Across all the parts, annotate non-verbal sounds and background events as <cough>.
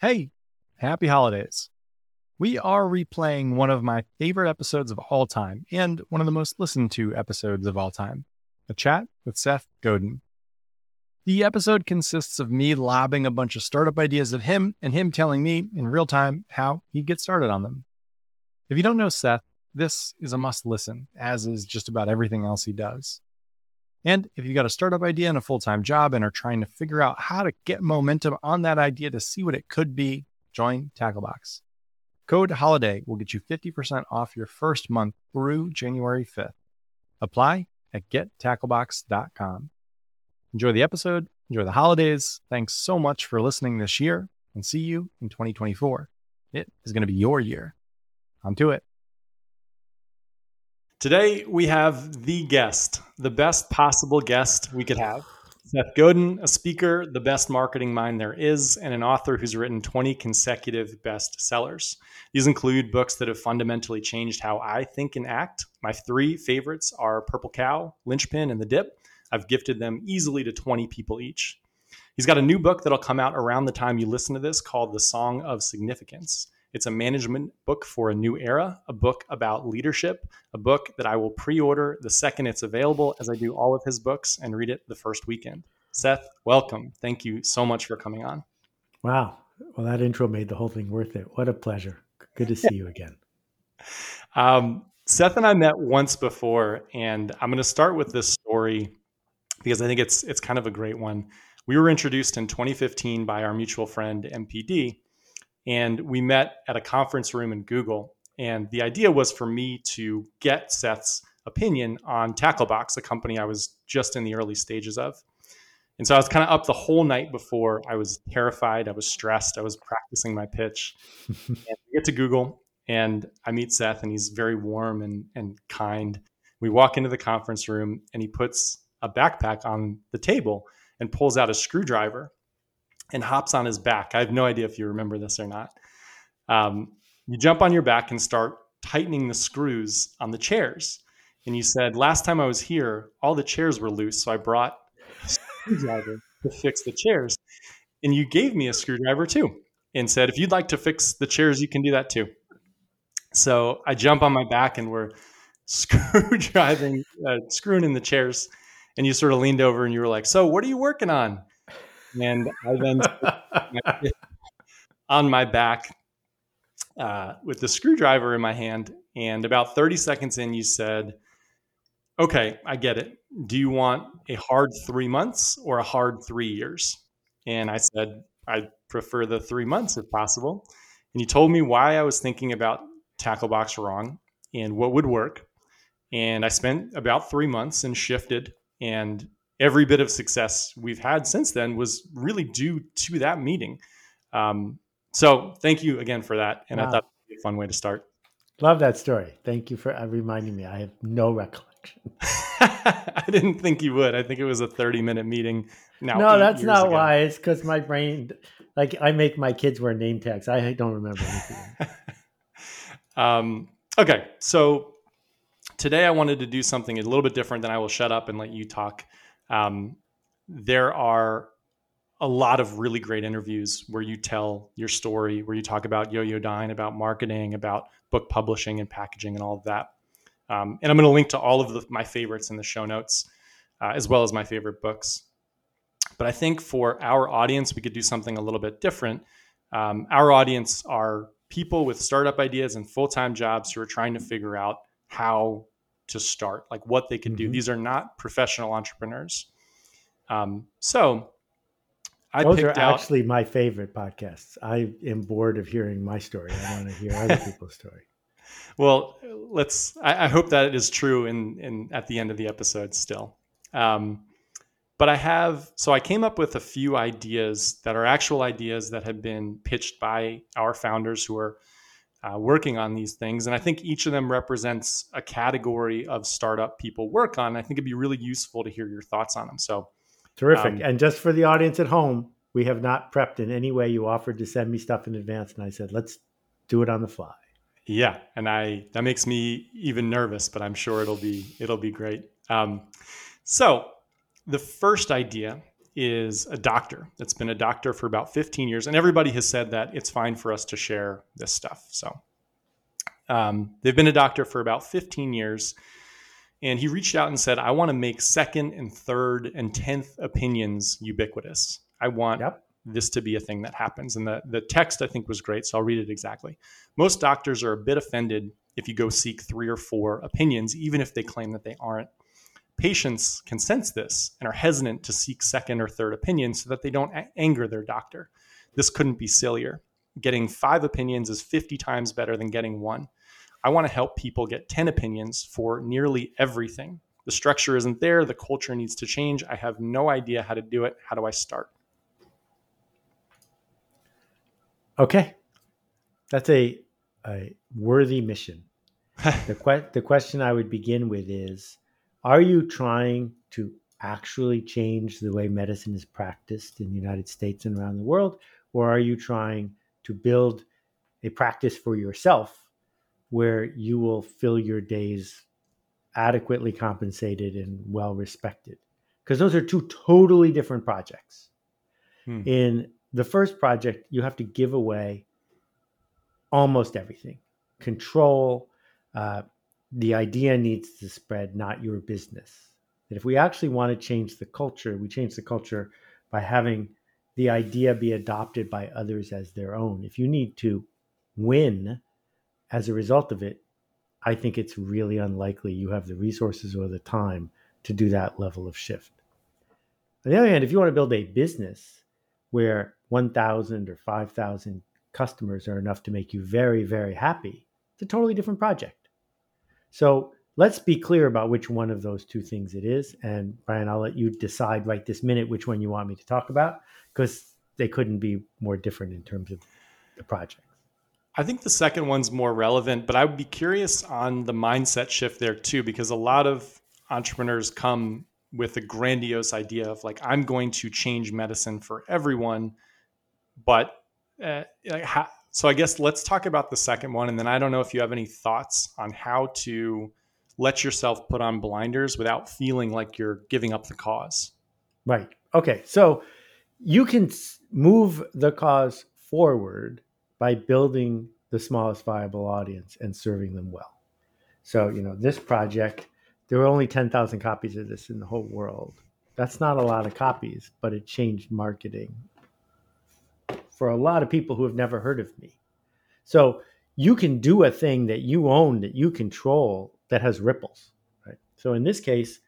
Hey, happy holidays. We are replaying one of my favorite episodes of all time and one of the most listened to episodes of all time a chat with Seth Godin. The episode consists of me lobbing a bunch of startup ideas at him and him telling me in real time how he gets started on them. If you don't know Seth, this is a must listen, as is just about everything else he does. And if you've got a startup idea and a full time job and are trying to figure out how to get momentum on that idea to see what it could be, join Tacklebox. Code HOLIDAY will get you 50% off your first month through January 5th. Apply at gettacklebox.com. Enjoy the episode, enjoy the holidays. Thanks so much for listening this year, and see you in 2024. It is going to be your year. On to it. Today, we have the guest, the best possible guest we could have. Seth Godin, a speaker, the best marketing mind there is, and an author who's written 20 consecutive bestsellers. These include books that have fundamentally changed how I think and act. My three favorites are Purple Cow, Linchpin, and The Dip. I've gifted them easily to 20 people each. He's got a new book that'll come out around the time you listen to this called The Song of Significance. It's a management book for a new era, a book about leadership, a book that I will pre order the second it's available, as I do all of his books, and read it the first weekend. Seth, welcome. Thank you so much for coming on. Wow. Well, that intro made the whole thing worth it. What a pleasure. Good to see you again. <laughs> Um, Seth and I met once before, and I'm going to start with this story because I think it's it's kind of a great one. We were introduced in 2015 by our mutual friend MPD, and we met at a conference room in Google. And the idea was for me to get Seth's opinion on Tacklebox, a company I was just in the early stages of. And so I was kind of up the whole night before. I was terrified. I was stressed. I was practicing my pitch. <laughs> and we get to Google, and I meet Seth, and he's very warm and, and kind. We walk into the conference room, and he puts a backpack on the table and pulls out a screwdriver and hops on his back. I have no idea if you remember this or not. Um, you jump on your back and start tightening the screws on the chairs. And you said, Last time I was here, all the chairs were loose. So I brought a screwdriver to fix the chairs. And you gave me a screwdriver too and said, If you'd like to fix the chairs, you can do that too. So I jump on my back and we're <laughs> screw driving, uh, screwing in the chairs. And you sort of leaned over and you were like, So what are you working on? And I then <laughs> on my back uh, with the screwdriver in my hand. And about 30 seconds in, you said, Okay, I get it. Do you want a hard three months or a hard three years? And I said, I prefer the three months if possible. And you told me why I was thinking about Tacklebox wrong and what would work. And I spent about three months and shifted and every bit of success we've had since then was really due to that meeting. Um, so thank you again for that. And wow. I thought it was a fun way to start. Love that story. Thank you for uh, reminding me. I have no recollection. <laughs> I didn't think you would. I think it was a 30 minute meeting. Now, no, that's not ago. why. It's because my brain, like I make my kids wear name tags. I don't remember anything. <laughs> um, okay. So today I wanted to do something a little bit different than I will shut up and let you talk um, there are a lot of really great interviews where you tell your story, where you talk about Yoyodyne, about marketing, about book publishing and packaging, and all of that. Um, and I'm going to link to all of the, my favorites in the show notes, uh, as well as my favorite books. But I think for our audience, we could do something a little bit different. Um, our audience are people with startup ideas and full time jobs who are trying to figure out how to start, like what they can mm-hmm. do. These are not professional entrepreneurs. Um, so I those are out, actually my favorite podcasts. I am bored of hearing my story. I want to hear other <laughs> people's story. Well, let's. I, I, hope that is true in in at the end of the episode still. Um, but I have so I came up with a few ideas that are actual ideas that have been pitched by our founders who are uh, working on these things. And I think each of them represents a category of startup people work on. I think it'd be really useful to hear your thoughts on them. So terrific. Um, and just for the audience at home, we have not prepped in any way. You offered to send me stuff in advance, and I said, let's do it on the fly. Yeah, and I that makes me even nervous, but I'm sure it'll be it'll be great. Um, so the first idea is a doctor that's been a doctor for about 15 years. And everybody has said that it's fine for us to share this stuff. So um, they've been a doctor for about 15 years. And he reached out and said, I want to make second and third and 10th opinions ubiquitous. I want yep. this to be a thing that happens. And the, the text I think was great. So I'll read it exactly. Most doctors are a bit offended if you go seek three or four opinions, even if they claim that they aren't. Patients can sense this and are hesitant to seek second or third opinions so that they don't a- anger their doctor. This couldn't be sillier. Getting five opinions is 50 times better than getting one. I want to help people get 10 opinions for nearly everything. The structure isn't there. The culture needs to change. I have no idea how to do it. How do I start? Okay. That's a, a worthy mission. <laughs> the, que- the question I would begin with is Are you trying to actually change the way medicine is practiced in the United States and around the world? Or are you trying to build a practice for yourself where you will fill your days adequately compensated and well respected? Because those are two totally different projects. Hmm. In the first project, you have to give away almost everything control. Uh, the idea needs to spread, not your business. That if we actually want to change the culture, we change the culture by having the idea be adopted by others as their own. If you need to win as a result of it, I think it's really unlikely you have the resources or the time to do that level of shift. On the other hand, if you want to build a business where 1,000 or 5,000 customers are enough to make you very, very happy, it's a totally different project. So let's be clear about which one of those two things it is. And Brian, I'll let you decide right this minute which one you want me to talk about because they couldn't be more different in terms of the project. I think the second one's more relevant, but I would be curious on the mindset shift there too, because a lot of entrepreneurs come with a grandiose idea of like, I'm going to change medicine for everyone. But uh, so I guess let's talk about the second one. And then I don't know if you have any thoughts on how to let yourself put on blinders without feeling like you're giving up the cause. Right. Okay. So you can move the cause forward by building the smallest viable audience and serving them well. So, you know, this project, there were only 10,000 copies of this in the whole world. That's not a lot of copies, but it changed marketing for a lot of people who have never heard of me. So, you can do a thing that you own, that you control, that has ripples, right? So, in this case,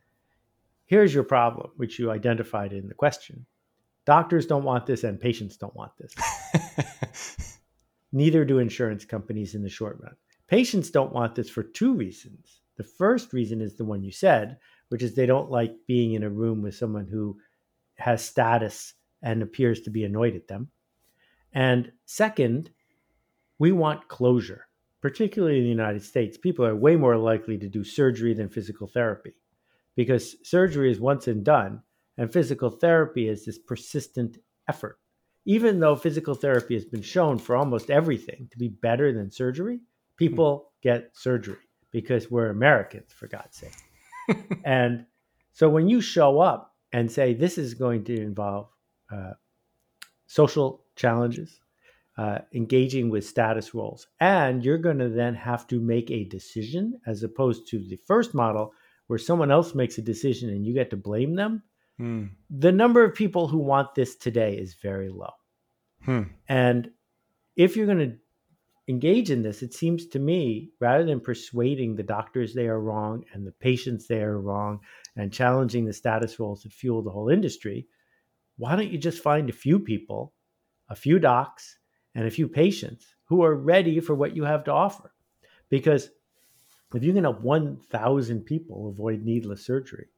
here's your problem, which you identified in the question. Doctors don't want this and patients don't want this. <laughs> Neither do insurance companies in the short run. Patients don't want this for two reasons. The first reason is the one you said, which is they don't like being in a room with someone who has status and appears to be annoyed at them. And second, we want closure, particularly in the United States. People are way more likely to do surgery than physical therapy because surgery is once and done, and physical therapy is this persistent effort even though physical therapy has been shown for almost everything to be better than surgery, people get surgery because we're Americans, for God's sake. <laughs> and so when you show up and say, this is going to involve uh, social challenges, uh, engaging with status roles, and you're going to then have to make a decision as opposed to the first model where someone else makes a decision and you get to blame them. Hmm. The number of people who want this today is very low. Hmm. And if you're going to engage in this, it seems to me, rather than persuading the doctors they are wrong and the patients they are wrong and challenging the status roles that fuel the whole industry, why don't you just find a few people, a few docs, and a few patients who are ready for what you have to offer? Because if you can help 1,000 people avoid needless surgery,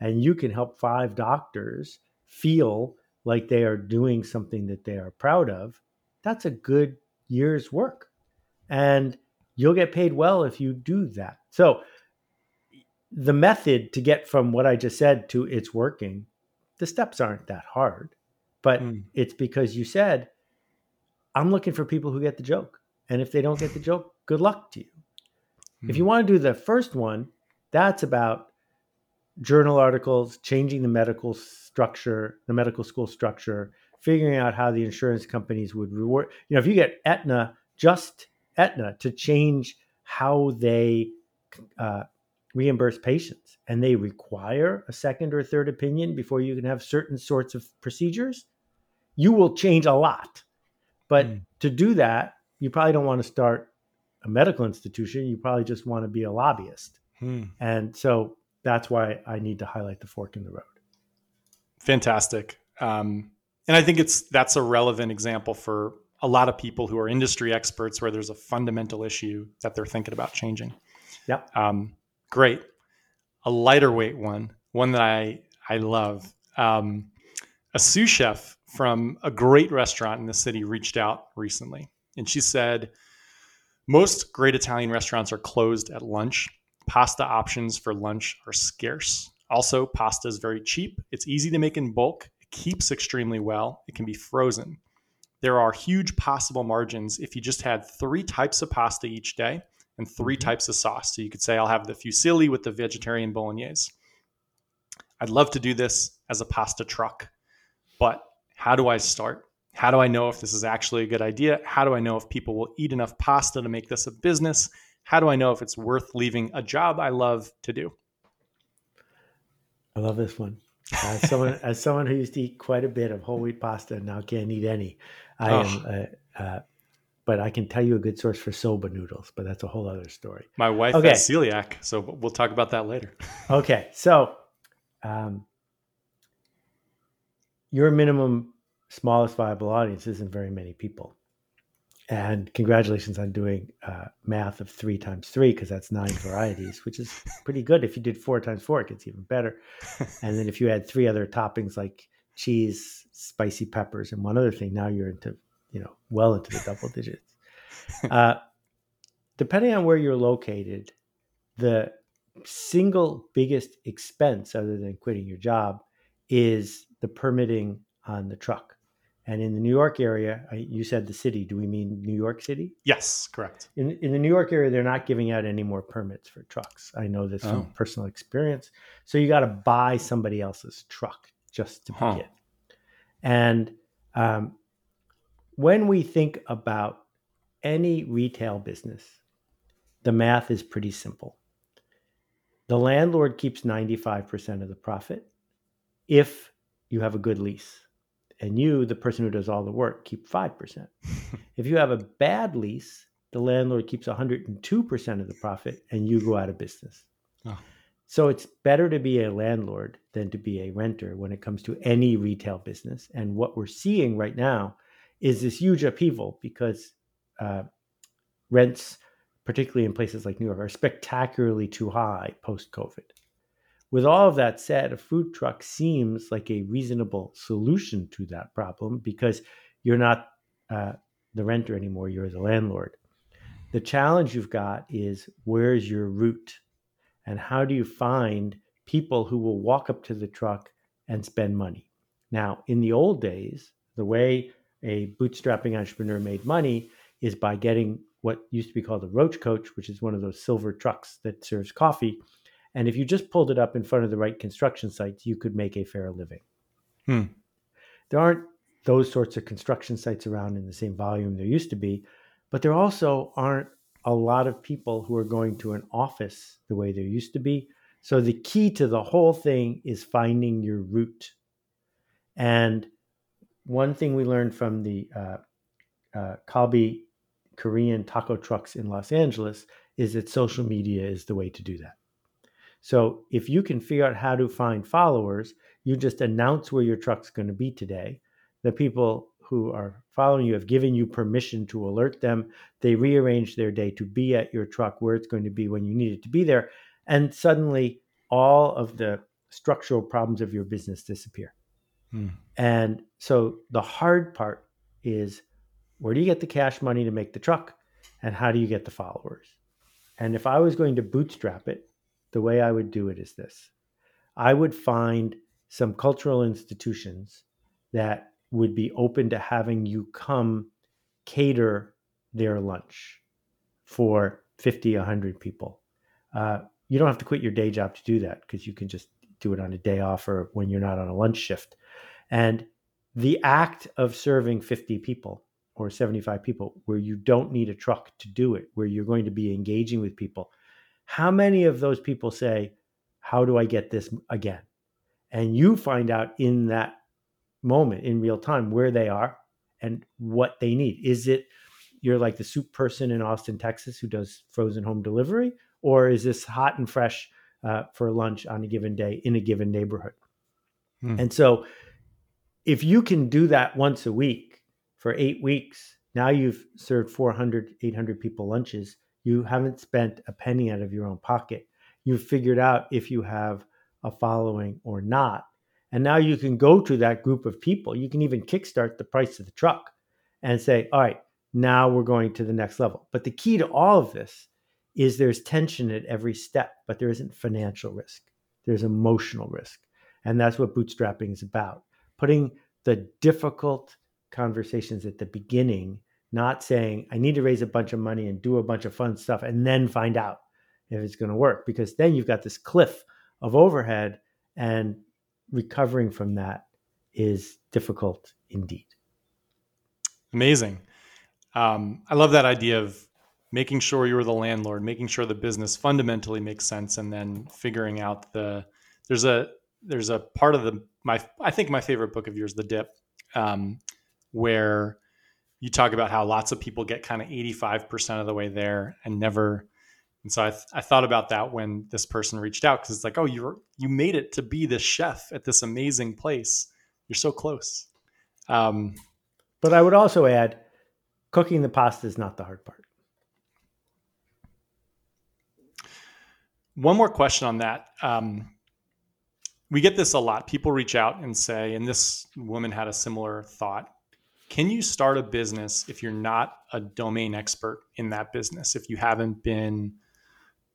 and you can help five doctors feel like they are doing something that they are proud of, that's a good year's work. And you'll get paid well if you do that. So, the method to get from what I just said to it's working, the steps aren't that hard, but mm. it's because you said, I'm looking for people who get the joke. And if they don't get the joke, good luck to you. Mm. If you hmm. want to do the first one, that's about journal articles, changing the medical structure, the medical school structure, figuring out how the insurance companies would reward. You know, if you get Aetna, just Aetna, to change how they uh, reimburse patients, and they require a second or third opinion before you can have certain sorts of procedures, you will change a lot. But mm. to do that, you probably don't want to start a medical institution. You probably just want to be a lobbyist. Hmm. And so that's why I need to highlight the fork in the road. Fantastic. Um, and I think it's that's a relevant example for a lot of people who are industry experts where there's a fundamental issue that they're thinking about changing. Yep. Um, great. A lighter weight one, one that I I love. Um, a sous chef from a great restaurant in the city reached out recently, and she said, most great Italian restaurants are closed at lunch. Pasta options for lunch are scarce. Also, pasta is very cheap. It's easy to make in bulk. It keeps extremely well. It can be frozen. There are huge possible margins if you just had three types of pasta each day and 3 mm-hmm. types of sauce. So you could say, I'll have the fusilli with the vegetarian bolognese. I'd love to do this as a pasta truck, but how do I start? How do I know if this is actually a good idea? How do I know if people will eat enough pasta to make this a business? How do I know if it's worth leaving a job I love to do? I love this one. As someone, as someone who used to eat quite a bit of whole wheat pasta and now can't eat any, I oh. am. Uh, uh, but I can tell you a good source for soba noodles, but that's a whole other story. My wife okay. has celiac, so we'll talk about that later. <laughs> okay, so um, your minimum smallest viable audience isn't very many people. And congratulations on doing uh, math of three times three, because that's nine <laughs> varieties, which is pretty good. If you did four times four, it gets even better. And then if you had three other toppings like cheese, spicy peppers, and one other thing, now you're into, you know, well into the double digits. Uh, depending on where you're located, the single biggest expense, other than quitting your job, is the permitting on the truck. And in the New York area, you said the city. Do we mean New York City? Yes, correct. In, in the New York area, they're not giving out any more permits for trucks. I know this oh. from personal experience. So you got to buy somebody else's truck just to huh. begin. And um, when we think about any retail business, the math is pretty simple. The landlord keeps 95% of the profit if you have a good lease and you, the person who does all the work, keep 5%. <laughs> if you have a bad lease, the landlord keeps 102% of the profit and you go out of business. Oh. So it's better to be a landlord than to be a renter when it comes to any retail business. And what we're seeing right now is this huge upheaval because uh, rents, particularly in places like New York, are spectacularly too high post COVID. With all of that said, a food truck seems like a reasonable solution to that problem because you're not uh, the renter anymore, you're the landlord. The challenge you've got is where's your route? And how do you find people who will walk up to the truck and spend money? Now, in the old days, the way a bootstrapping entrepreneur made money is by getting what used to be called a roach coach, which is one of those silver trucks that serves coffee, and if you just pulled it up in front of the right construction sites, you could make a fair living. Hmm. There aren't those sorts of construction sites around in the same volume there used to be, but there also aren't a lot of people who are going to an office the way there used to be. So the key to the whole thing is finding your route. And one thing we learned from the uh, uh, Kalbi Korean taco trucks in Los Angeles is that social media is the way to do that. So if you can figure out how to find followers, you just announce where your truck's going to be today. The people who are following you have given you permission to alert them. They rearrange their day to be at your truck where it's going to be when you need it to be there. And suddenly all of the structural problems of your business disappear. Hmm. And so the hard part is where do you get the cash money to make the truck? And how do you get the followers? And if I was going to bootstrap it, the way I would do it is this I would find some cultural institutions that would be open to having you come cater their lunch for 50, 100 people. Uh, you don't have to quit your day job to do that because you can just do it on a day off or when you're not on a lunch shift. And the act of serving 50 people or 75 people where you don't need a truck to do it, where you're going to be engaging with people, how many of those people say, How do I get this again? And you find out in that moment in real time where they are and what they need. Is it you're like the soup person in Austin, Texas, who does frozen home delivery, or is this hot and fresh uh, for lunch on a given day in a given neighborhood? Hmm. And so, if you can do that once a week for eight weeks, now you've served 400, 800 people lunches. You haven't spent a penny out of your own pocket. You've figured out if you have a following or not. And now you can go to that group of people. You can even kickstart the price of the truck and say, all right, now we're going to the next level. But the key to all of this is there's tension at every step, but there isn't financial risk. There's emotional risk. And that's what bootstrapping is about. Putting the difficult conversations at the beginning, not saying, I need to raise a bunch of money and do a bunch of fun stuff and then find out if it's going to work. Because then you've got this cliff of overhead and recovering from that is difficult indeed. Amazing. Um, I love that idea of making sure you're the landlord, making sure the business fundamentally makes sense, and then figuring out the there's a there's a part of the my I think my favorite book of yours, The Dip, um, where you talk about how lots of people get kind of 85% of the way there and never and so I, th- I thought about that when this person reached out because it's like, oh, you're you made it to be the chef at this amazing place. You're so close. Um, but I would also add, cooking the pasta is not the hard part. One more question on that. Um, we get this a lot. People reach out and say, and this woman had a similar thought. Can you start a business if you're not a domain expert in that business? If you haven't been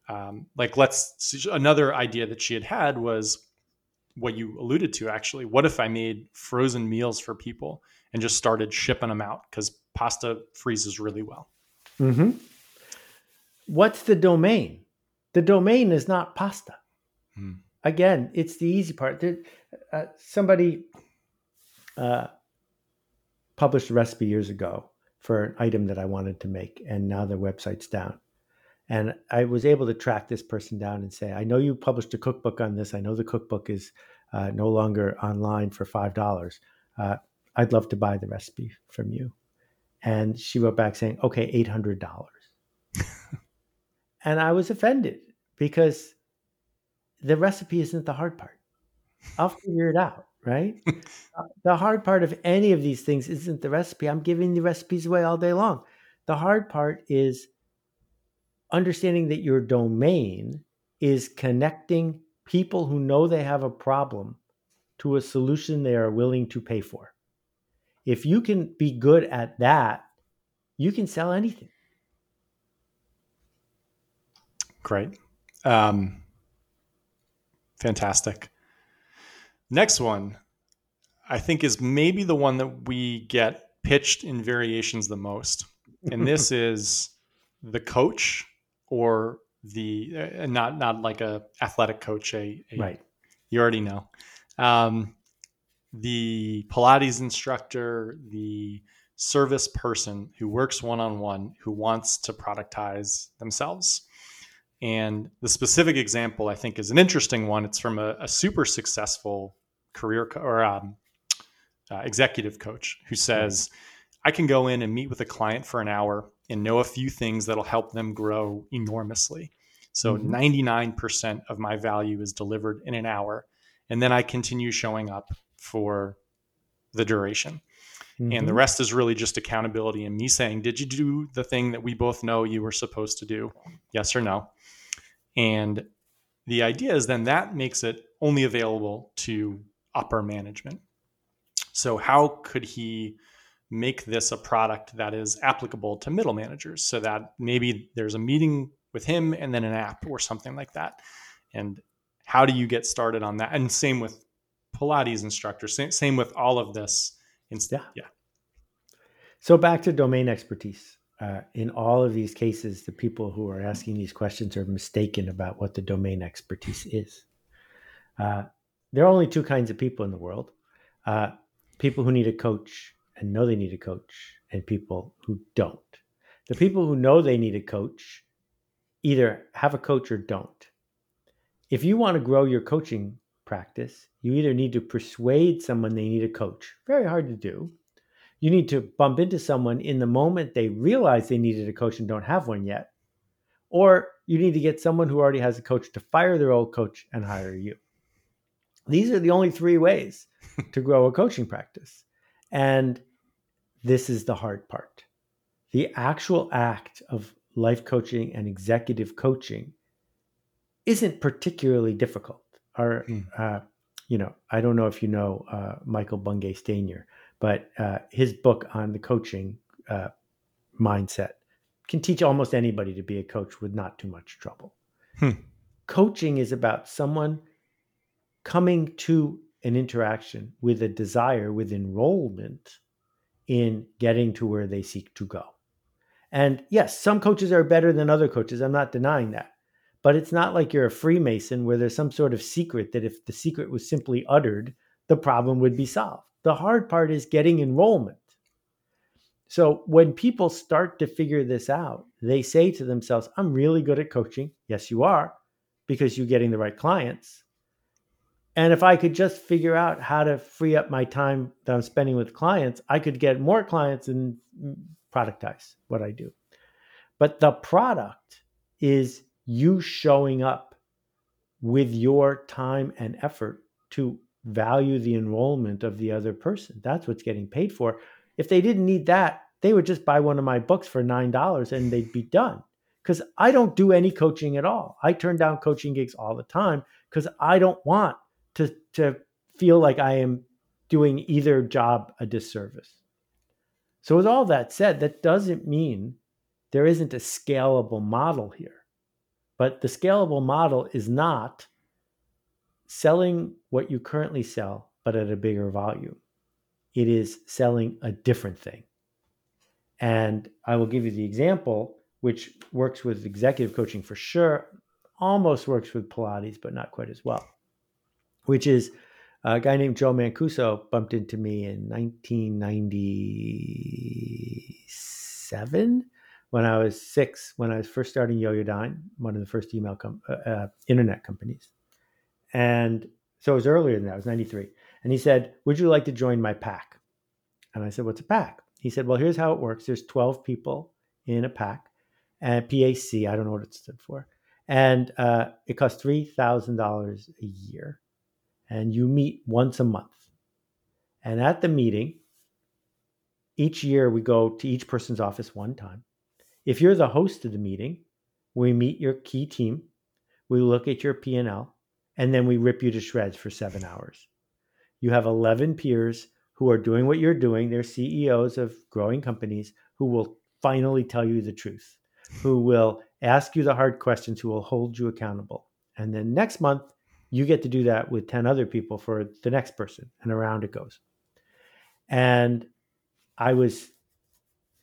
um, like let's another idea that she had had was what you alluded to actually what if i made frozen meals for people and just started shipping them out because pasta freezes really well mm-hmm. what's the domain the domain is not pasta hmm. Again it's the easy part there, uh, somebody uh, published a recipe years ago for an item that i wanted to make and now their website's down and I was able to track this person down and say, I know you published a cookbook on this. I know the cookbook is uh, no longer online for $5. Uh, I'd love to buy the recipe from you. And she wrote back saying, okay, $800. <laughs> and I was offended because the recipe isn't the hard part. I'll figure it out, right? <laughs> uh, the hard part of any of these things isn't the recipe. I'm giving the recipes away all day long. The hard part is understanding that your domain is connecting people who know they have a problem to a solution they are willing to pay for. If you can be good at that, you can sell anything. Great. Um, fantastic. Next one, I think, is maybe the one that we get pitched in variations the most. And <laughs> this is the coach or the uh, not not like a athletic coach a, a right you already know um, the pilates instructor the service person who works one-on-one who wants to productize themselves and the specific example i think is an interesting one it's from a, a super successful career co- or um, uh, executive coach who says i can go in and meet with a client for an hour and know a few things that'll help them grow enormously. So mm-hmm. 99% of my value is delivered in an hour. And then I continue showing up for the duration. Mm-hmm. And the mm-hmm. rest is really just accountability and me saying, Did you do the thing that we both know you were supposed to do? Yes or no? And the idea is then that makes it only available to upper management. So, how could he make this a product that is applicable to middle managers so that maybe there's a meeting with him and then an app or something like that. And how do you get started on that? And same with Pilates instructors, same, same with all of this. Yeah. yeah. So back to domain expertise. Uh, in all of these cases, the people who are asking these questions are mistaken about what the domain expertise is. Uh, there are only two kinds of people in the world uh, people who need a coach and know they need a coach, and people who don't. The people who know they need a coach either have a coach or don't. If you want to grow your coaching practice, you either need to persuade someone they need a coach, very hard to do. You need to bump into someone in the moment they realize they needed a coach and don't have one yet. Or you need to get someone who already has a coach to fire their old coach and hire you. These are the only three ways to grow a coaching practice. And this is the hard part. The actual act of life coaching and executive coaching isn't particularly difficult. Our, mm. uh, you know, I don't know if you know uh, Michael Bungay Stanier, but uh, his book on the coaching uh, mindset can teach almost anybody to be a coach with not too much trouble. Hmm. Coaching is about someone coming to an interaction with a desire, with enrollment in getting to where they seek to go. And yes, some coaches are better than other coaches. I'm not denying that. But it's not like you're a Freemason where there's some sort of secret that if the secret was simply uttered, the problem would be solved. The hard part is getting enrollment. So when people start to figure this out, they say to themselves, I'm really good at coaching. Yes, you are, because you're getting the right clients. And if I could just figure out how to free up my time that I'm spending with clients, I could get more clients and productize what I do. But the product is you showing up with your time and effort to value the enrollment of the other person. That's what's getting paid for. If they didn't need that, they would just buy one of my books for $9 and they'd be done. Because I don't do any coaching at all. I turn down coaching gigs all the time because I don't want to to feel like I am doing either job a disservice. So with all that said, that doesn't mean there isn't a scalable model here. But the scalable model is not selling what you currently sell, but at a bigger volume. It is selling a different thing. And I will give you the example, which works with executive coaching for sure, almost works with Pilates, but not quite as well which is a guy named Joe Mancuso bumped into me in 1997 when I was six, when I was first starting Yoyodyne, one of the first email com- uh, uh, internet companies. And so it was earlier than that, it was 93. And he said, Would you like to join my pack? And I said, What's a pack? He said, Well, here's how it works there's 12 people in a pack, and PAC, I don't know what it stood for. And uh, it costs $3,000 a year and you meet once a month. And at the meeting, each year we go to each person's office one time. If you're the host of the meeting, we meet your key team, we look at your P&L, and then we rip you to shreds for 7 hours. You have 11 peers who are doing what you're doing. They're CEOs of growing companies who will finally tell you the truth, who will ask you the hard questions, who will hold you accountable. And then next month, you get to do that with 10 other people for the next person and around it goes and i was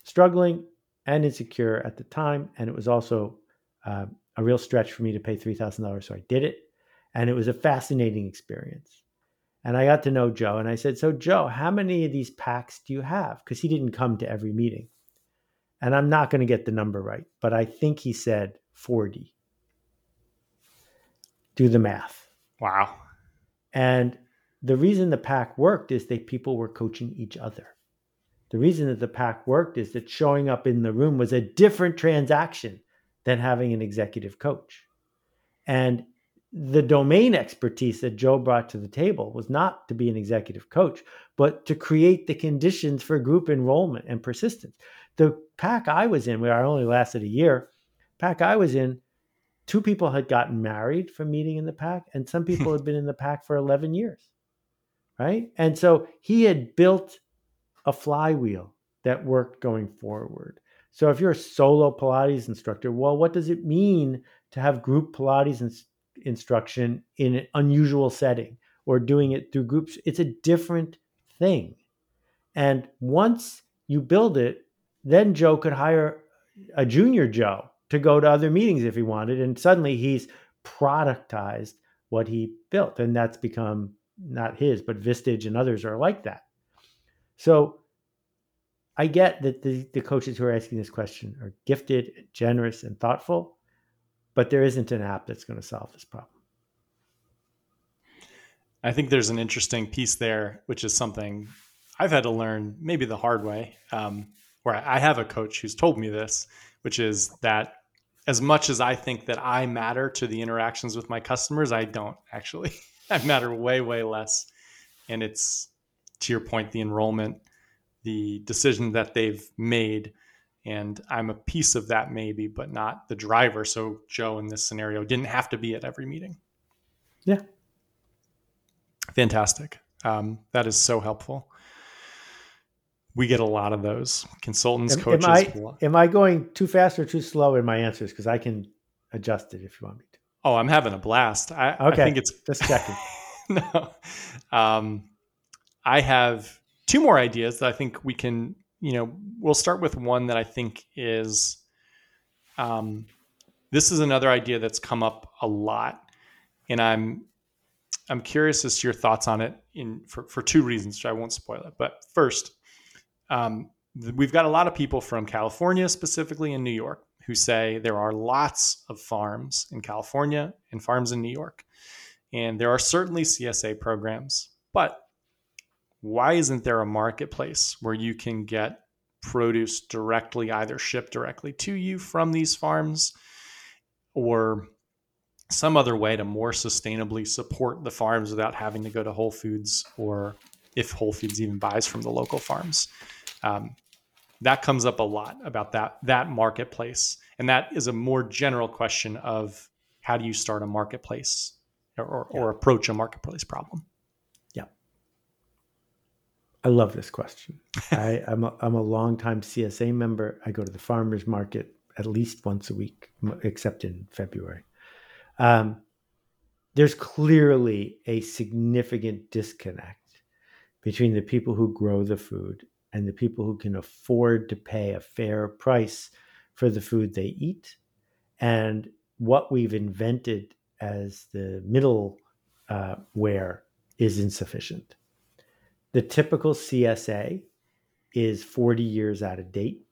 struggling and insecure at the time and it was also uh, a real stretch for me to pay $3000 so i did it and it was a fascinating experience. And i got to know joe and i said so joe how many of these packs do you have? Because he didn't come to every meeting. And i'm not going to get the number right but i think he said 40 do the math. Wow. And the reason the pack worked is that people were coaching each other. The reason that the pack worked is that showing up in the room was a different transaction than having an executive coach. And the domain expertise that Joe brought to the table was not to be an executive coach, but to create the conditions for group enrollment and persistence. The pack I was in, where I only lasted a year, pack I was in, two people had gotten married from meeting in the pack, and some people <laughs> had been in the pack for 11 years. Right. And so he had built a flywheel that worked going forward. So if you're a solo Pilates instructor, well, what does it mean to have group Pilates in- instruction in an unusual setting or doing it through groups? It's a different thing. And once you build it, then Joe could hire a junior Joe to go to other meetings if he wanted. And suddenly he's productized what he built. And that's become not his, but Vistage and others are like that. So I get that the, the coaches who are asking this question are gifted, generous, and thoughtful, but there isn't an app that's going to solve this problem. I think there's an interesting piece there, which is something I've had to learn maybe the hard way, um, where I have a coach who's told me this, which is that as much as I think that I matter to the interactions with my customers, I don't actually. <laughs> I matter way, way less. And it's to your point, the enrollment, the decision that they've made. And I'm a piece of that, maybe, but not the driver. So, Joe, in this scenario, didn't have to be at every meeting. Yeah. Fantastic. Um, that is so helpful. We get a lot of those consultants, am, coaches. Am I, am I going too fast or too slow in my answers? Because I can adjust it if you want me to. Oh, I'm having a blast. I, okay. I think it's just checking. <laughs> no, um, I have two more ideas that I think we can. You know, we'll start with one that I think is. Um, this is another idea that's come up a lot, and I'm I'm curious as to your thoughts on it in for, for two reasons, I won't spoil it. But first, um, we've got a lot of people from California, specifically in New York, who say there are lots of farms in California and farms in New York. And there are certainly CSA programs, but why isn't there a marketplace where you can get produce directly, either shipped directly to you from these farms or some other way to more sustainably support the farms without having to go to Whole Foods or if Whole Foods even buys from the local farms. Um, that comes up a lot about that that marketplace, and that is a more general question of how do you start a marketplace or, or, yeah. or approach a marketplace problem. I love this question. I, I'm a, I'm a longtime CSA member. I go to the farmers market at least once a week, except in February. Um, there's clearly a significant disconnect between the people who grow the food and the people who can afford to pay a fair price for the food they eat and what we've invented as the middle uh, is insufficient. The typical CSA is 40 years out of date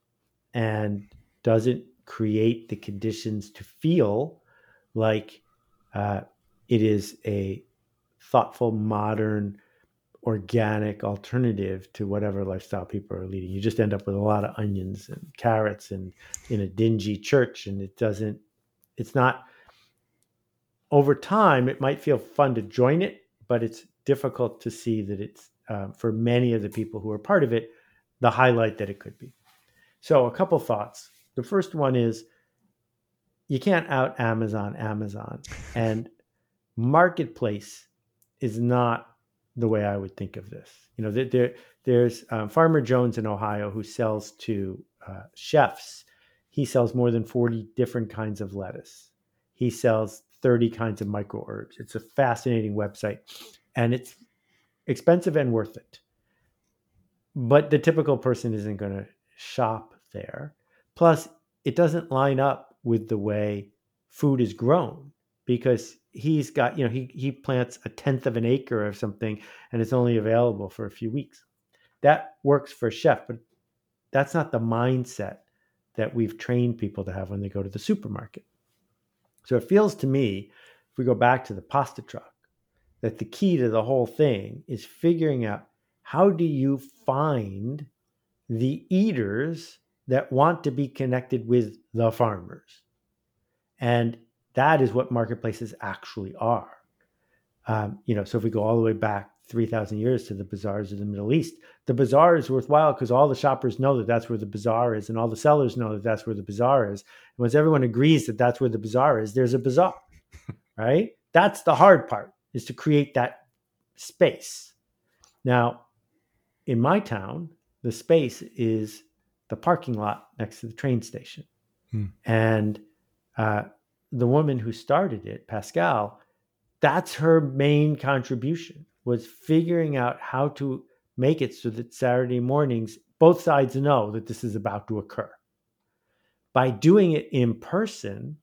and doesn't create the conditions to feel like uh, it is a thoughtful, modern, organic alternative to whatever lifestyle people are leading. You just end up with a lot of onions and carrots and in a dingy church, and it doesn't. It's not. Over time, it might feel fun to join it, but it's difficult to see that it's uh, for many of the people who are part of it the highlight that it could be. So, a couple thoughts. The first one is you can't out Amazon Amazon. <laughs> And marketplace is not the way I would think of this. You know, there, there's um, Farmer Jones in Ohio who sells to uh, chefs. He sells more than 40 different kinds of lettuce. He sells 30 kinds of micro herbs. It's a fascinating website and it's expensive and worth it. But the typical person isn't going to shop there. Plus, it doesn't line up with the way food is grown because he's got you know he he plants a tenth of an acre or something and it's only available for a few weeks that works for a chef but that's not the mindset that we've trained people to have when they go to the supermarket so it feels to me if we go back to the pasta truck that the key to the whole thing is figuring out how do you find the eaters that want to be connected with the farmers. And that is what marketplaces actually are. Um, you know, so if we go all the way back 3,000 years to the bazaars of the Middle East, the bazaar is worthwhile because all the shoppers know that that's where the bazaar is, and all the sellers know that that's where the bazaar is. And once everyone agrees that that's where the bazaar is, there's a bazaar, <laughs> right? That's the hard part, is to create that space. Now, in my town, the space is the parking lot next to the train station. Hmm. And uh, the woman who started it, Pascal, that's her main contribution was figuring out how to make it so that Saturday mornings both sides know that this is about to occur. By doing it in person,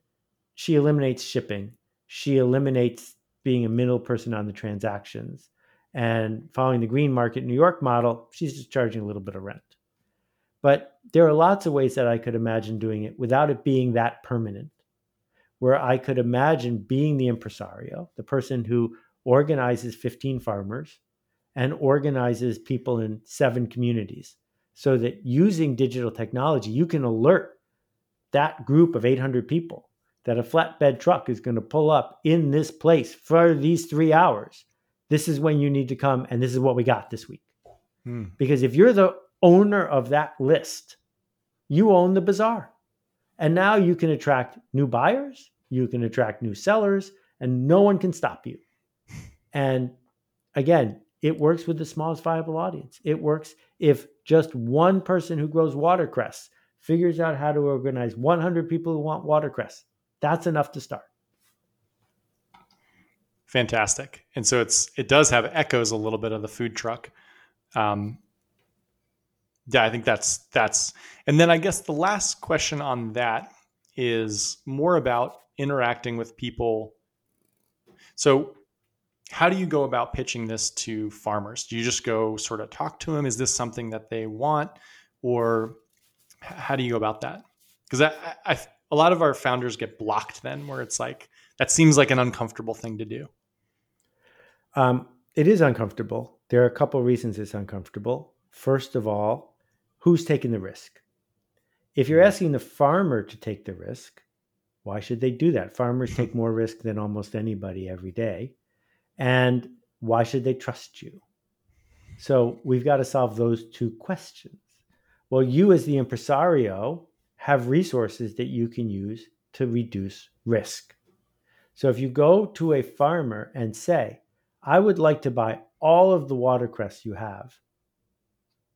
she eliminates shipping. She eliminates being a middle person on the transactions. And following the green market New York model, she's just charging a little bit of rent. But there are lots of ways that I could imagine doing it without it being that permanent, where I could imagine being the impresario, the person who organizes 15 farmers and organizes people in seven communities so that using digital technology, you can alert that group of 800 people that a flatbed truck is going to pull up in this place for these three hours. This is when you need to come, and this is what we got this week. Hmm. Because if you're the owner of that list, you own the bazaar. And now you can attract new buyers, you can attract new sellers, and no one can stop you. <laughs> And again, it works with the smallest viable audience. It works if just one person who grows watercress figures out how to organize 100 people who want watercress. That's enough to start. Fantastic. And so it's it does have echoes a little bit of the food truck. Um, yeah, I think that's that's and then I guess the last question on that is more about interacting with people. So how do you go about pitching this to farmers? Do you just go sort of talk to them? Is this something that they want, or how do you go about that? Because I, I, a lot of our founders get blocked then, where it's like that seems like an uncomfortable thing to do. Um, it is uncomfortable. There are a couple of reasons it's uncomfortable. First of all, who's taking the risk? If you're asking the farmer to take the risk, why should they do that? Farmers take <laughs> more risk than almost anybody every day. And why should they trust you? So we've got to solve those two questions. Well, you, as the impresario, have resources that you can use to reduce risk. So if you go to a farmer and say, I would like to buy all of the watercress you have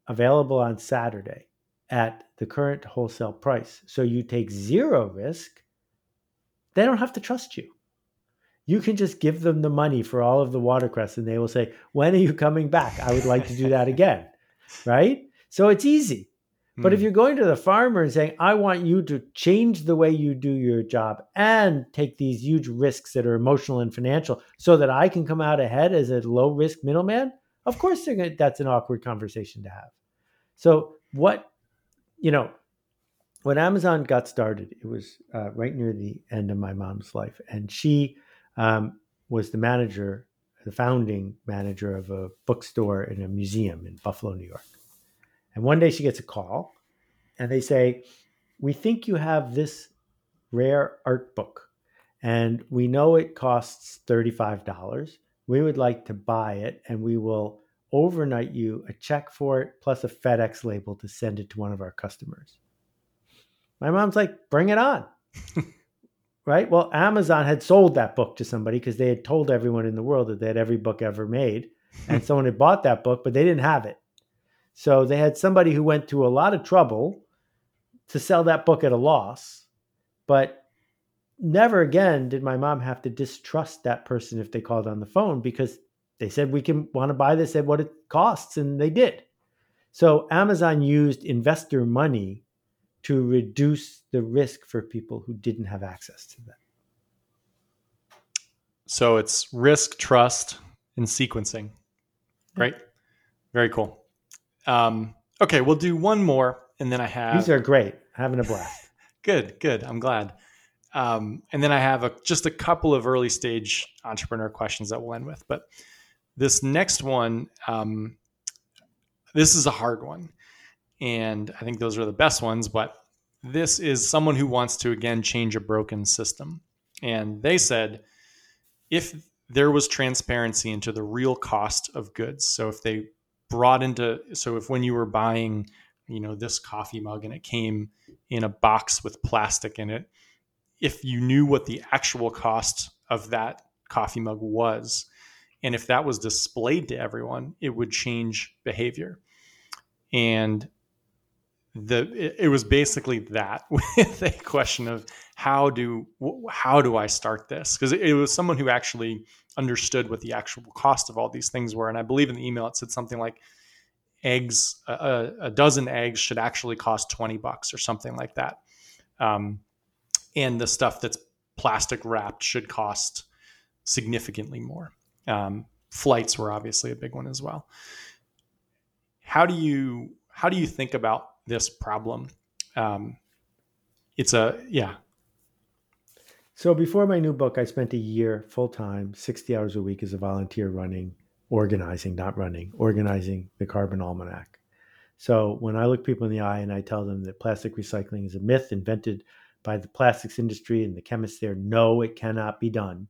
available on Saturday at the current wholesale price, so you take zero risk, they don't have to trust you you can just give them the money for all of the watercress and they will say, When are you coming back? I would like to do that again. <laughs> right? So it's easy. But if hmm. you're going to the farmer and saying, I want you to change the way you do your job and take these huge risks that are emotional and financial so that I can come out ahead as a low risk middleman, of course gonna, that's an awkward conversation to have. So, what, you know, when Amazon got started, it was uh, right near the end of my mom's life. And she, um, was the manager, the founding manager of a bookstore in a museum in Buffalo, New York. And one day she gets a call and they say, We think you have this rare art book and we know it costs $35. We would like to buy it and we will overnight you a check for it plus a FedEx label to send it to one of our customers. My mom's like, Bring it on. <laughs> right? Well, Amazon had sold that book to somebody because they had told everyone in the world that they had every book ever made. And <laughs> someone had bought that book, but they didn't have it. So they had somebody who went to a lot of trouble to sell that book at a loss. But never again did my mom have to distrust that person if they called on the phone because they said, We can want to buy this at what it costs. And they did. So Amazon used investor money to reduce the risk for people who didn't have access to them. So it's risk, trust, and sequencing. Right? Very cool. Um, okay, we'll do one more, and then I have. These are great. Having a blast. <laughs> good, good. I'm glad. Um, and then I have a, just a couple of early stage entrepreneur questions that we'll end with. But this next one, um, this is a hard one and I think those are the best ones. But this is someone who wants to again change a broken system. And they said if there was transparency into the real cost of goods, so if they brought into, so if when you were buying, you know, this coffee mug and it came in a box with plastic in it, if you knew what the actual cost of that coffee mug was, and if that was displayed to everyone, it would change behavior. And the it, was basically that <laughs> with a question of how do how do I start this because it, was someone who actually understood what the actual cost of all these things were and I believe in the email it said something like eggs a, a dozen eggs should actually cost 20 bucks or something like that um, and the stuff that's plastic wrapped should cost significantly more. Um, flights were obviously a big one as well. How do you how do you think about this problem? Um, it's a yeah. So before my new book, I spent a year full time, sixty hours a week as a volunteer running, organizing, not running, organizing the Carbon Almanac. So when I look people in the eye and I tell them that plastic recycling is a myth invented by the plastics industry and the chemists there, no, it cannot be done.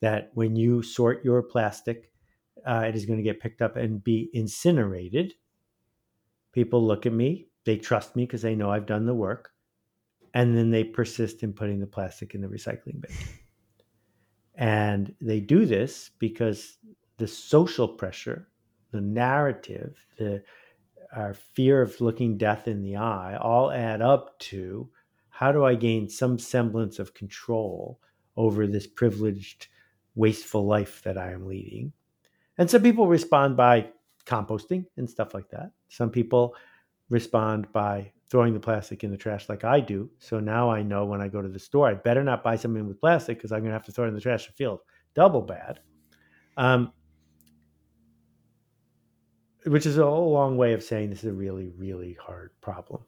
That when you sort your plastic, uh, it is going to get picked up and be incinerated. People look at me, they trust me because they know I've done the work, and then they persist in putting the plastic in the recycling bin. And they do this because the social pressure, the narrative, the our fear of looking death in the eye all add up to how do I gain some semblance of control over this privileged, wasteful life that I am leading? And some people respond by composting and stuff like that. Some people respond by throwing the plastic in the trash like I do. So now I know when I go to the store, I better not buy something with plastic because I'm going to have to throw it in the trash feel double bad. Um, which is a long way of saying this is a really, really hard problem.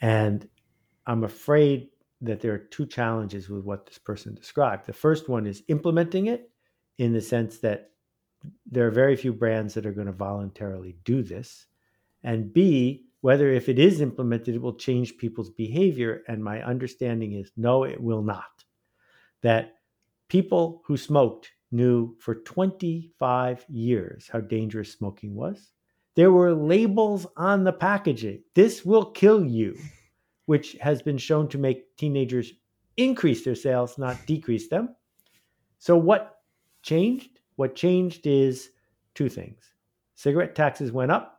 And I'm afraid that there are two challenges with what this person described. The first one is implementing it in the sense that there are very few brands that are going to voluntarily do this. And B, whether if it is implemented, it will change people's behavior. And my understanding is no, it will not. That people who smoked knew for 25 years how dangerous smoking was. There were labels on the packaging. This will kill you, which has been shown to make teenagers increase their sales, not decrease them. So, what changed? What changed is two things cigarette taxes went up,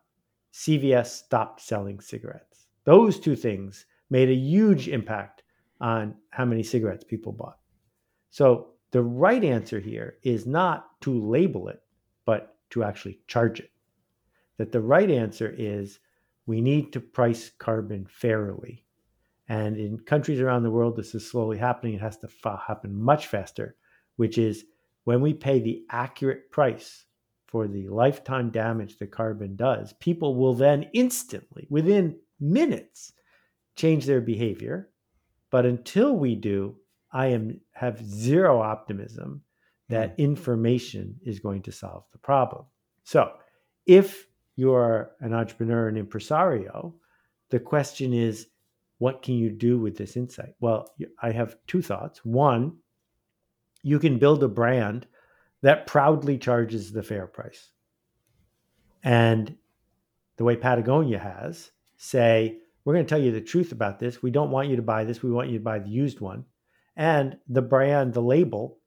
CVS stopped selling cigarettes. Those two things made a huge impact on how many cigarettes people bought. So, the right answer here is not to label it, but to actually charge it. That the right answer is we need to price carbon fairly. And in countries around the world, this is slowly happening. It has to fa- happen much faster, which is when we pay the accurate price for the lifetime damage that carbon does, people will then instantly, within minutes, change their behavior. But until we do, I am have zero optimism that hmm. information is going to solve the problem. So, if you're an entrepreneur and impresario, the question is, what can you do with this insight? Well, I have two thoughts. One, you can build a brand that proudly charges the fair price. And the way Patagonia has, say, we're going to tell you the truth about this. We don't want you to buy this. We want you to buy the used one and the brand, the label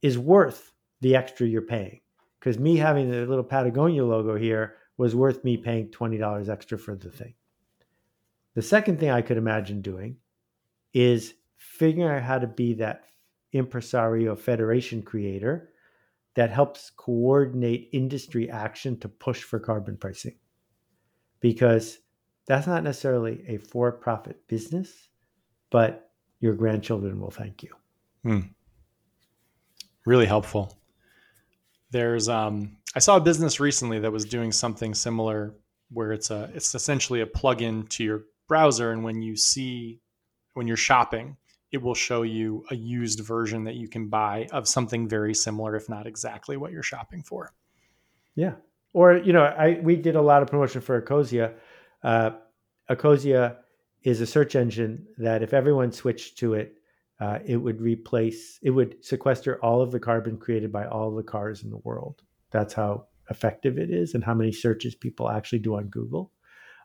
is worth the extra you're paying. Because me having the little Patagonia logo here was worth me paying $20 extra for the thing. The second thing I could imagine doing is figuring out how to be that impresario federation creator that helps coordinate industry action to push for carbon pricing. Because that's not necessarily a for profit business, but your grandchildren will thank you. Hmm. Really helpful. There's um, I saw a business recently that was doing something similar where it's a it's essentially a plugin to your browser and when you see when you're shopping it will show you a used version that you can buy of something very similar if not exactly what you're shopping for yeah or you know i we did a lot of promotion for ecosia uh, ecosia is a search engine that if everyone switched to it, uh, it would replace, it would sequester all of the carbon created by all the cars in the world. That's how effective it is and how many searches people actually do on Google.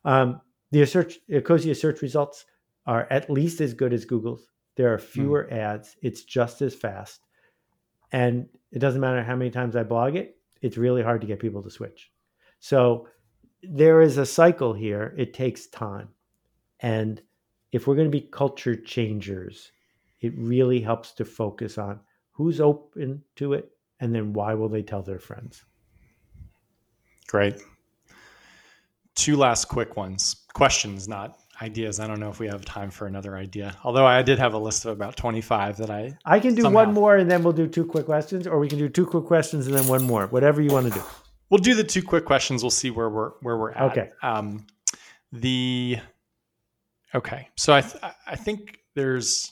Um, the search, Ecosia search results are at least as good as Google's. There are fewer mm. ads. It's just as fast. And it doesn't matter how many times I blog it, it's really hard to get people to switch. So there is a cycle here. It takes time. And if we're going to be culture changers, it really helps to focus on who's open to it and then why will they tell their friends. Great. Two last quick ones. Questions, not ideas. I don't know if we have time for another idea. Although I did have a list of about 25 that I I can do Somehow. one more and then we'll do two quick questions, or we can do two quick questions and then one more. Whatever you want to do. We'll do the two quick questions. We'll see where we're where we're at. Okay. Um, the okay. So I th- I think there's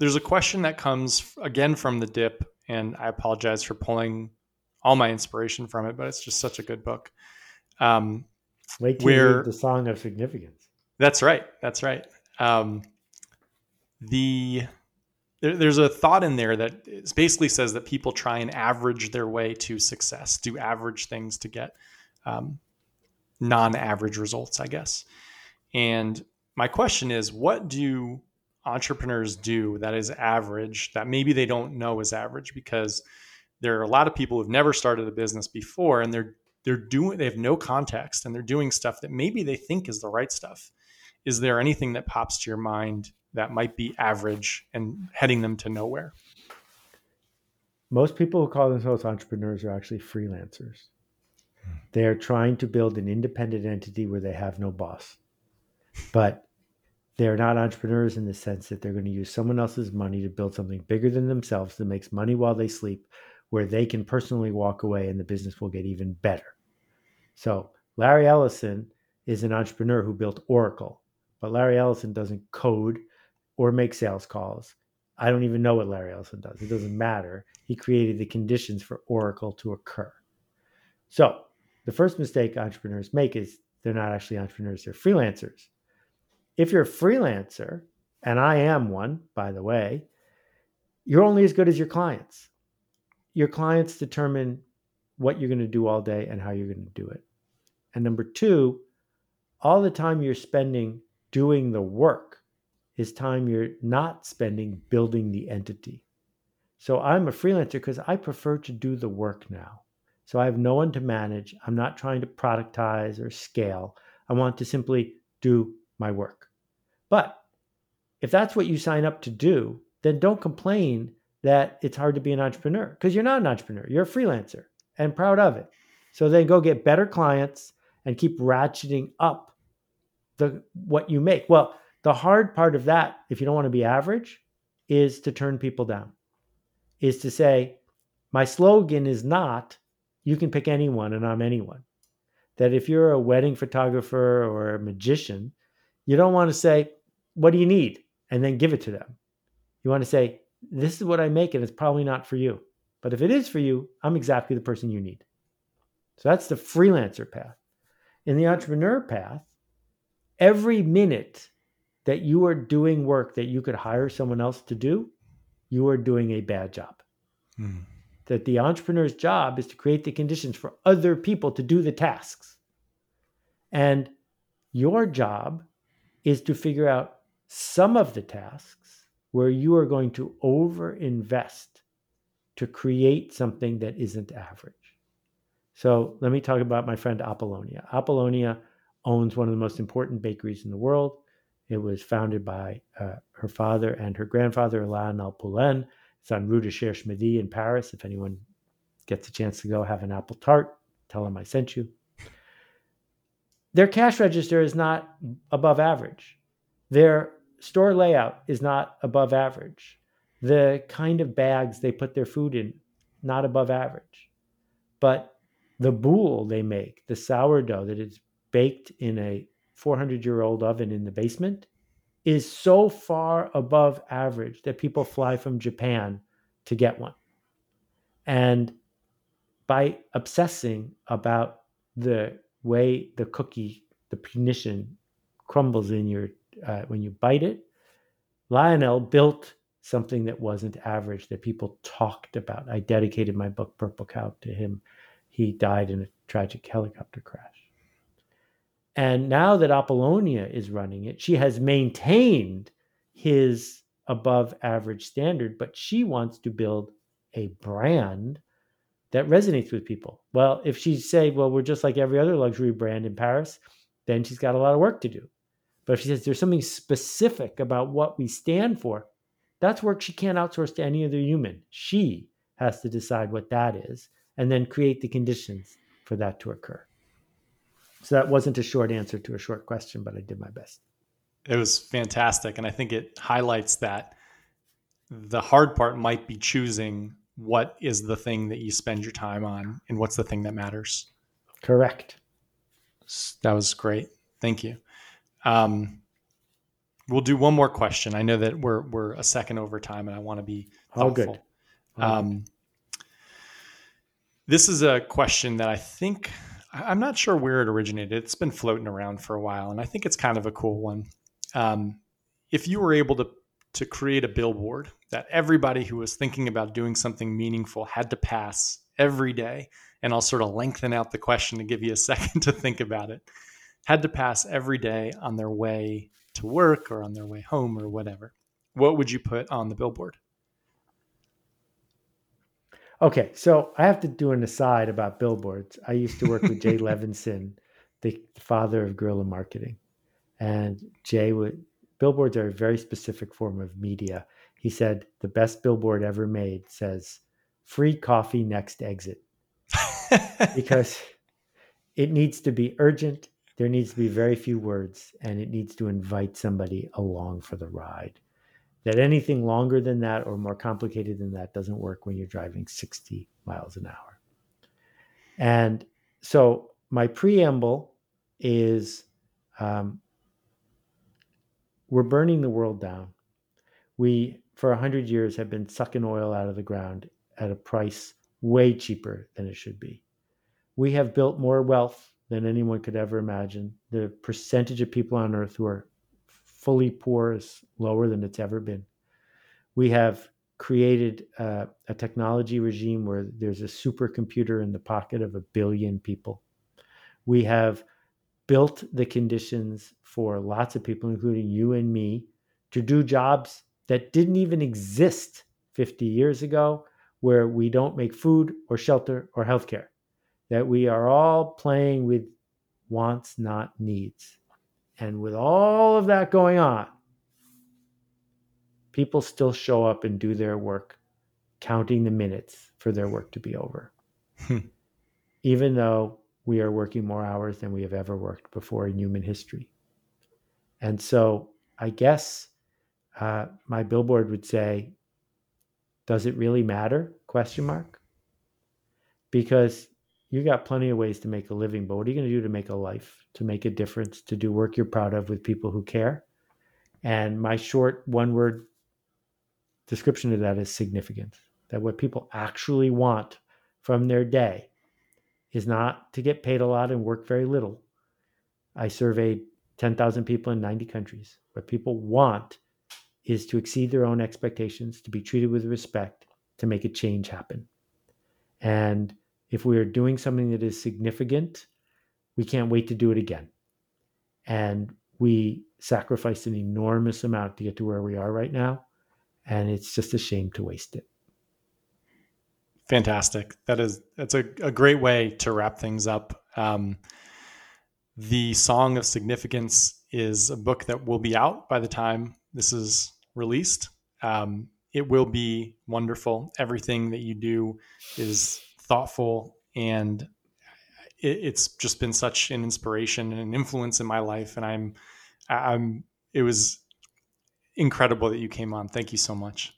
there's a question that comes again from the dip, and I apologize for pulling all my inspiration from it, but it's just such a good book. Um, Wait till Where- the song of significance. That's right. That's right. Um, the there, there's a thought in there that basically says that people try and average their way to success, do average things to get um, non-average results, I guess. And my question is, what do entrepreneurs do that is average that maybe they don't know is average because there are a lot of people who've never started a business before and they're they're doing they have no context and they're doing stuff that maybe they think is the right stuff is there anything that pops to your mind that might be average and heading them to nowhere Most people who call themselves entrepreneurs are actually freelancers. They are trying to build an independent entity where they have no boss. But they're not entrepreneurs in the sense that they're going to use someone else's money to build something bigger than themselves that makes money while they sleep, where they can personally walk away and the business will get even better. So, Larry Ellison is an entrepreneur who built Oracle, but Larry Ellison doesn't code or make sales calls. I don't even know what Larry Ellison does. It doesn't matter. He created the conditions for Oracle to occur. So, the first mistake entrepreneurs make is they're not actually entrepreneurs, they're freelancers. If you're a freelancer, and I am one, by the way, you're only as good as your clients. Your clients determine what you're going to do all day and how you're going to do it. And number two, all the time you're spending doing the work is time you're not spending building the entity. So I'm a freelancer because I prefer to do the work now. So I have no one to manage. I'm not trying to productize or scale. I want to simply do my work. But if that's what you sign up to do, then don't complain that it's hard to be an entrepreneur because you're not an entrepreneur. You're a freelancer and proud of it. So then go get better clients and keep ratcheting up the what you make. Well, the hard part of that, if you don't want to be average, is to turn people down. Is to say, my slogan is not you can pick anyone and I'm anyone. That if you're a wedding photographer or a magician, you don't want to say, What do you need? and then give it to them. You want to say, This is what I make, and it's probably not for you. But if it is for you, I'm exactly the person you need. So that's the freelancer path. In the entrepreneur path, every minute that you are doing work that you could hire someone else to do, you are doing a bad job. Hmm. That the entrepreneur's job is to create the conditions for other people to do the tasks. And your job is to figure out some of the tasks where you are going to over invest to create something that isn't average. So let me talk about my friend Apollonia. Apollonia owns one of the most important bakeries in the world. It was founded by uh, her father and her grandfather, Lionel Poilane. It's on Rue de Cherche Midi in Paris. If anyone gets a chance to go have an apple tart, tell them I sent you. Their cash register is not above average. Their store layout is not above average. The kind of bags they put their food in, not above average. But the boule they make, the sourdough that is baked in a 400 year old oven in the basement, is so far above average that people fly from Japan to get one. And by obsessing about the way the cookie, the punition, crumbles in your uh, when you bite it, Lionel built something that wasn't average that people talked about. I dedicated my book Purple Cow to him. He died in a tragic helicopter crash. And now that Apollonia is running it, she has maintained his above average standard, but she wants to build a brand that resonates with people. Well, if she say, well, we're just like every other luxury brand in Paris, then she's got a lot of work to do. But if she says there's something specific about what we stand for, that's work she can't outsource to any other human. She has to decide what that is and then create the conditions for that to occur. So that wasn't a short answer to a short question, but I did my best. It was fantastic. And I think it highlights that the hard part might be choosing what is the thing that you spend your time on and what's the thing that matters. Correct. That was great. Thank you. Um, we'll do one more question. I know that we're we're a second over time, and I want to be thoughtful. Oh, good. Um, this is a question that I think I'm not sure where it originated. It's been floating around for a while, and I think it's kind of a cool one. Um, if you were able to to create a billboard that everybody who was thinking about doing something meaningful had to pass every day, and I'll sort of lengthen out the question to give you a <laughs> second to think about it, had to pass every day on their way to work or on their way home or whatever, what would you put on the billboard? Okay, so I have to do an aside about billboards. I used to work with Jay <laughs> Levinson, the father of guerrilla marketing, and Jay would billboards are a very specific form of media. He said the best billboard ever made says "free coffee next exit" because it needs to be urgent. There needs to be very few words, and it needs to invite somebody along for the ride that anything longer than that or more complicated than that doesn't work when you're driving 60 miles an hour. And so my preamble is um, we're burning the world down. We, for 100 years, have been sucking oil out of the ground at a price way cheaper than it should be. We have built more wealth than anyone could ever imagine. The percentage of people on earth who are fully poor is lower than it's ever been. We have created uh, a technology regime where there's a supercomputer in the pocket of a billion people. We have built the conditions for lots of people, including you and me, to do jobs that didn't even exist 50 years ago, where we don't make food or shelter or healthcare, that we are all playing with wants, not needs. And with all of that going on, people still show up and do their work, counting the minutes for their work to be over. Hmm. Even though we are working more hours than we have ever worked before in human history. And so I guess uh, my billboard would say, does it really matter? Question mark. Because you got plenty of ways to make a living, but what are you going to do to make a life, to make a difference, to do work you're proud of with people who care? And my short one word description of that is significant. That what people actually want from their day is not to get paid a lot and work very little. I surveyed 10,000 people in 90 countries. What people want is to exceed their own expectations, to be treated with respect, to make a change happen. And if we are doing something that is significant, we can't wait to do it again. And we sacrificed an enormous amount to get to where we are right now. And it's just a shame to waste it. Fantastic. That is that's a, a great way to wrap things up. Um, the Song of Significance is a book that will be out by the time this is released. Um, it will be wonderful. Everything that you do is thoughtful and it, it's just been such an inspiration and an influence in my life and i'm i'm it was incredible that you came on. Thank you so much.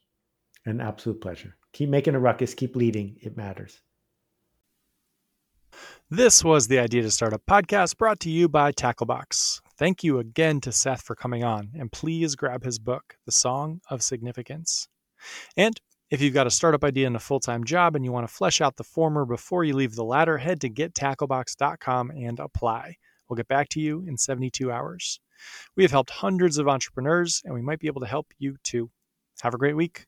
An absolute pleasure. Keep making a ruckus keep leading. It matters. This was the idea to start a podcast brought to you by tacklebox. Thank you again to seth for coming on and please grab his book the song of significance. And if you've got a startup idea and a full time job and you want to flesh out the former before you leave the latter, head to gettacklebox.com and apply. We'll get back to you in 72 hours. We have helped hundreds of entrepreneurs and we might be able to help you too. Have a great week.